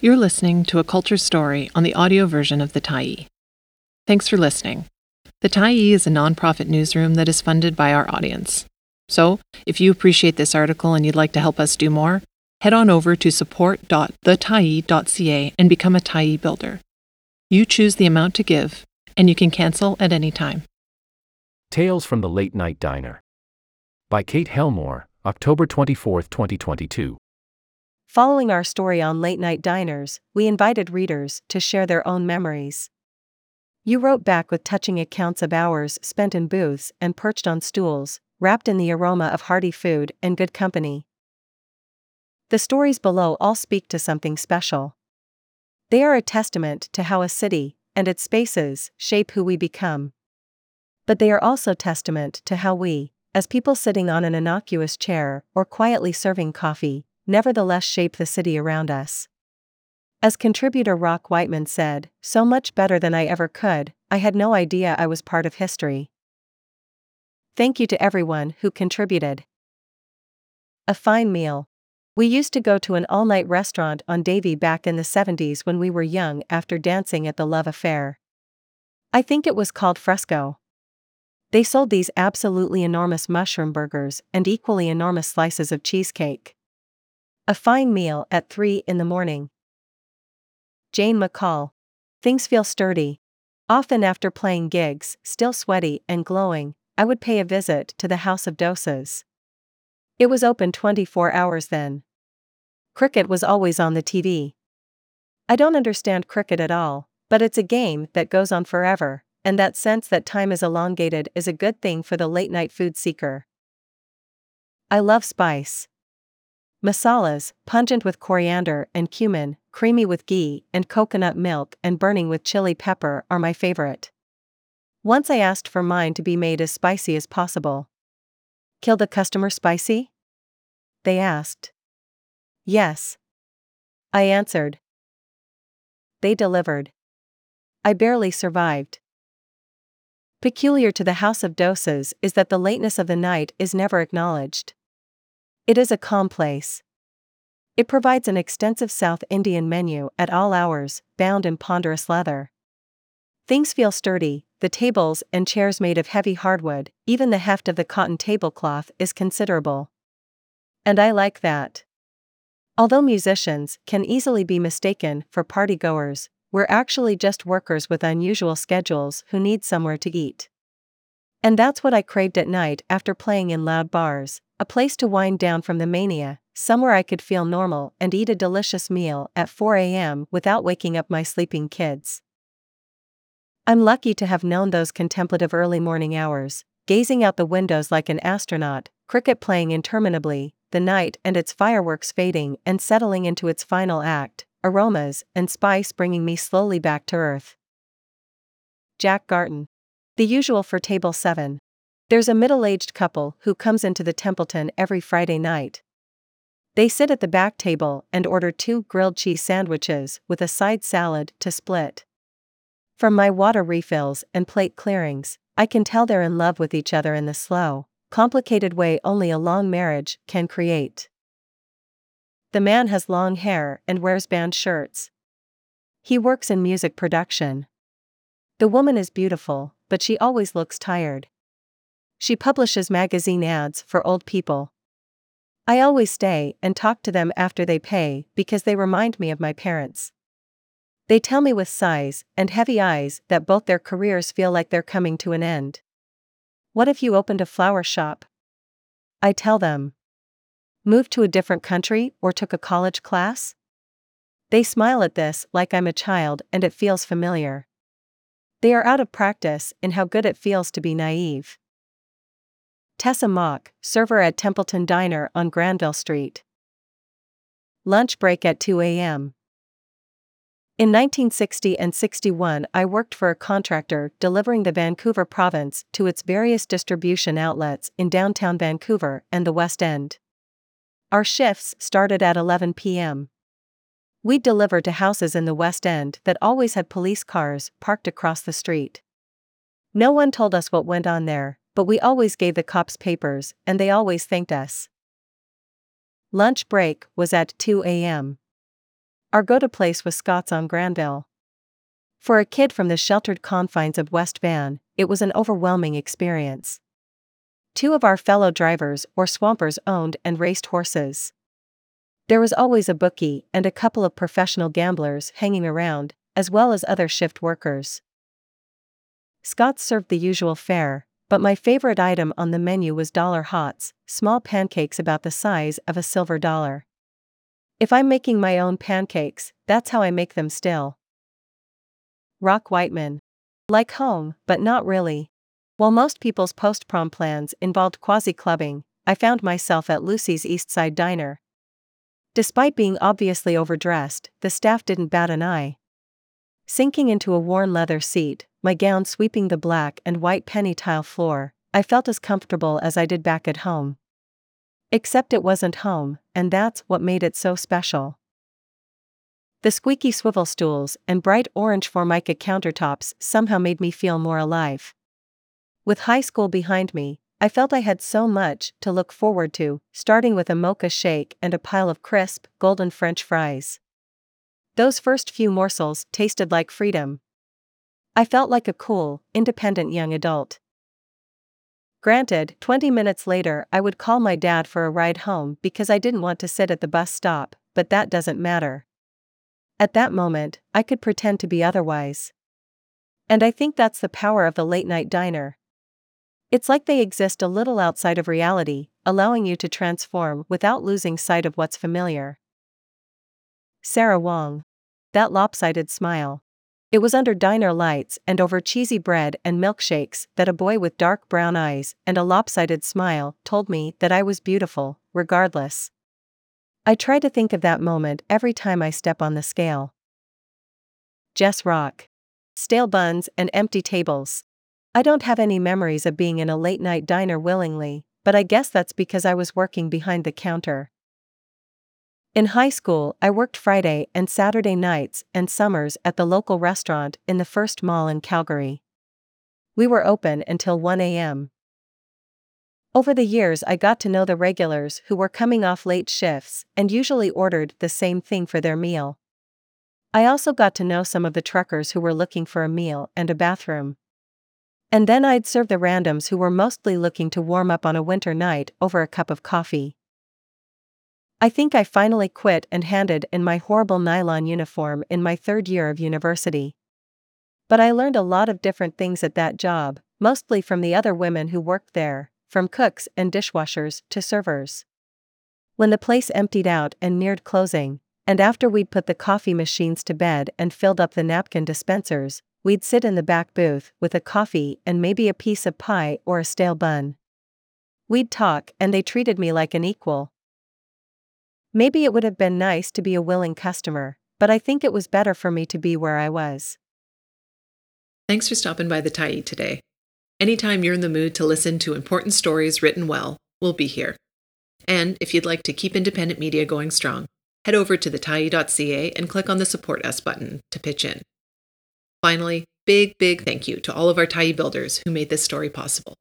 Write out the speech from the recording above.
You're listening to a culture story on the audio version of The Tyee. Thanks for listening. The Tyee is a nonprofit newsroom that is funded by our audience. So, if you appreciate this article and you'd like to help us do more, head on over to support.thetyee.ca and become a Tyee builder. You choose the amount to give, and you can cancel at any time. Tales from the Late Night Diner. By Kate Helmore, October 24, 2022. Following our story on late night diners, we invited readers to share their own memories. You wrote back with touching accounts of hours spent in booths and perched on stools, wrapped in the aroma of hearty food and good company. The stories below all speak to something special. They are a testament to how a city, and its spaces, shape who we become. But they are also testament to how we, as people sitting on an innocuous chair or quietly serving coffee, nevertheless shape the city around us. As contributor Rock Whiteman said, so much better than I ever could, I had no idea I was part of history. Thank you to everyone who contributed. A fine meal. We used to go to an all night restaurant on Davie back in the 70s when we were young after dancing at the Love Affair. I think it was called Fresco. They sold these absolutely enormous mushroom burgers and equally enormous slices of cheesecake. A fine meal at 3 in the morning. Jane McCall. Things feel sturdy. Often after playing gigs, still sweaty and glowing, I would pay a visit to the House of Dosas. It was open 24 hours then. Cricket was always on the TV. I don't understand cricket at all, but it's a game that goes on forever, and that sense that time is elongated is a good thing for the late night food seeker. I love spice. Masalas, pungent with coriander and cumin, creamy with ghee and coconut milk, and burning with chili pepper are my favorite. Once I asked for mine to be made as spicy as possible. Kill the customer spicy? They asked. Yes. I answered. They delivered. I barely survived. Peculiar to the House of Dosas is that the lateness of the night is never acknowledged. It is a calm place. It provides an extensive South Indian menu at all hours, bound in ponderous leather. Things feel sturdy, the tables and chairs made of heavy hardwood, even the heft of the cotton tablecloth is considerable. And I like that. Although musicians can easily be mistaken for partygoers, we're actually just workers with unusual schedules who need somewhere to eat. And that's what I craved at night after playing in loud bars, a place to wind down from the mania, somewhere I could feel normal and eat a delicious meal at 4 a.m. without waking up my sleeping kids. I'm lucky to have known those contemplative early morning hours, gazing out the windows like an astronaut, cricket playing interminably, the night and its fireworks fading and settling into its final act, aromas and spice bringing me slowly back to earth. Jack Garton. The usual for table 7. There's a middle aged couple who comes into the Templeton every Friday night. They sit at the back table and order two grilled cheese sandwiches with a side salad to split. From my water refills and plate clearings, I can tell they're in love with each other in the slow, complicated way only a long marriage can create. The man has long hair and wears band shirts. He works in music production. The woman is beautiful, but she always looks tired. She publishes magazine ads for old people. I always stay and talk to them after they pay because they remind me of my parents. They tell me with sighs and heavy eyes that both their careers feel like they're coming to an end. What if you opened a flower shop? I tell them. Moved to a different country or took a college class? They smile at this like I'm a child and it feels familiar. They are out of practice in how good it feels to be naive. Tessa Mock, server at Templeton Diner on Granville Street. Lunch break at 2 a.m. In 1960 and 61, I worked for a contractor delivering the Vancouver province to its various distribution outlets in downtown Vancouver and the West End. Our shifts started at 11 p.m. We'd deliver to houses in the West End that always had police cars parked across the street. No one told us what went on there, but we always gave the cops papers, and they always thanked us. Lunch break was at 2 a.m. Our go to place was Scott's on Granville. For a kid from the sheltered confines of West Van, it was an overwhelming experience. Two of our fellow drivers or swampers owned and raced horses. There was always a bookie and a couple of professional gamblers hanging around, as well as other shift workers. Scott's served the usual fare, but my favorite item on the menu was dollar hots, small pancakes about the size of a silver dollar. If I'm making my own pancakes, that's how I make them still. Rock Whiteman. Like home, but not really. While most people's post prom plans involved quasi clubbing, I found myself at Lucy's East Side Diner. Despite being obviously overdressed, the staff didn't bat an eye. Sinking into a worn leather seat, my gown sweeping the black and white penny tile floor, I felt as comfortable as I did back at home. Except it wasn't home, and that's what made it so special. The squeaky swivel stools and bright orange formica countertops somehow made me feel more alive. With high school behind me, I felt I had so much to look forward to, starting with a mocha shake and a pile of crisp, golden French fries. Those first few morsels tasted like freedom. I felt like a cool, independent young adult. Granted, 20 minutes later, I would call my dad for a ride home because I didn't want to sit at the bus stop, but that doesn't matter. At that moment, I could pretend to be otherwise. And I think that's the power of the late night diner. It's like they exist a little outside of reality, allowing you to transform without losing sight of what's familiar. Sarah Wong. That lopsided smile. It was under diner lights and over cheesy bread and milkshakes that a boy with dark brown eyes and a lopsided smile told me that I was beautiful, regardless. I try to think of that moment every time I step on the scale. Jess Rock. Stale buns and empty tables. I don't have any memories of being in a late night diner willingly, but I guess that's because I was working behind the counter. In high school, I worked Friday and Saturday nights and summers at the local restaurant in the first mall in Calgary. We were open until 1 a.m. Over the years, I got to know the regulars who were coming off late shifts and usually ordered the same thing for their meal. I also got to know some of the truckers who were looking for a meal and a bathroom. And then I'd serve the randoms who were mostly looking to warm up on a winter night over a cup of coffee. I think I finally quit and handed in my horrible nylon uniform in my third year of university. But I learned a lot of different things at that job, mostly from the other women who worked there, from cooks and dishwashers to servers. When the place emptied out and neared closing, and after we'd put the coffee machines to bed and filled up the napkin dispensers, we'd sit in the back booth with a coffee and maybe a piece of pie or a stale bun. We'd talk and they treated me like an equal. Maybe it would have been nice to be a willing customer, but I think it was better for me to be where I was. Thanks for stopping by the Tyee today. Anytime you're in the mood to listen to important stories written well, we'll be here. And if you'd like to keep independent media going strong, head over to thetyee.ca and click on the Support Us button to pitch in. Finally, big, big thank you to all of our Tyee builders who made this story possible.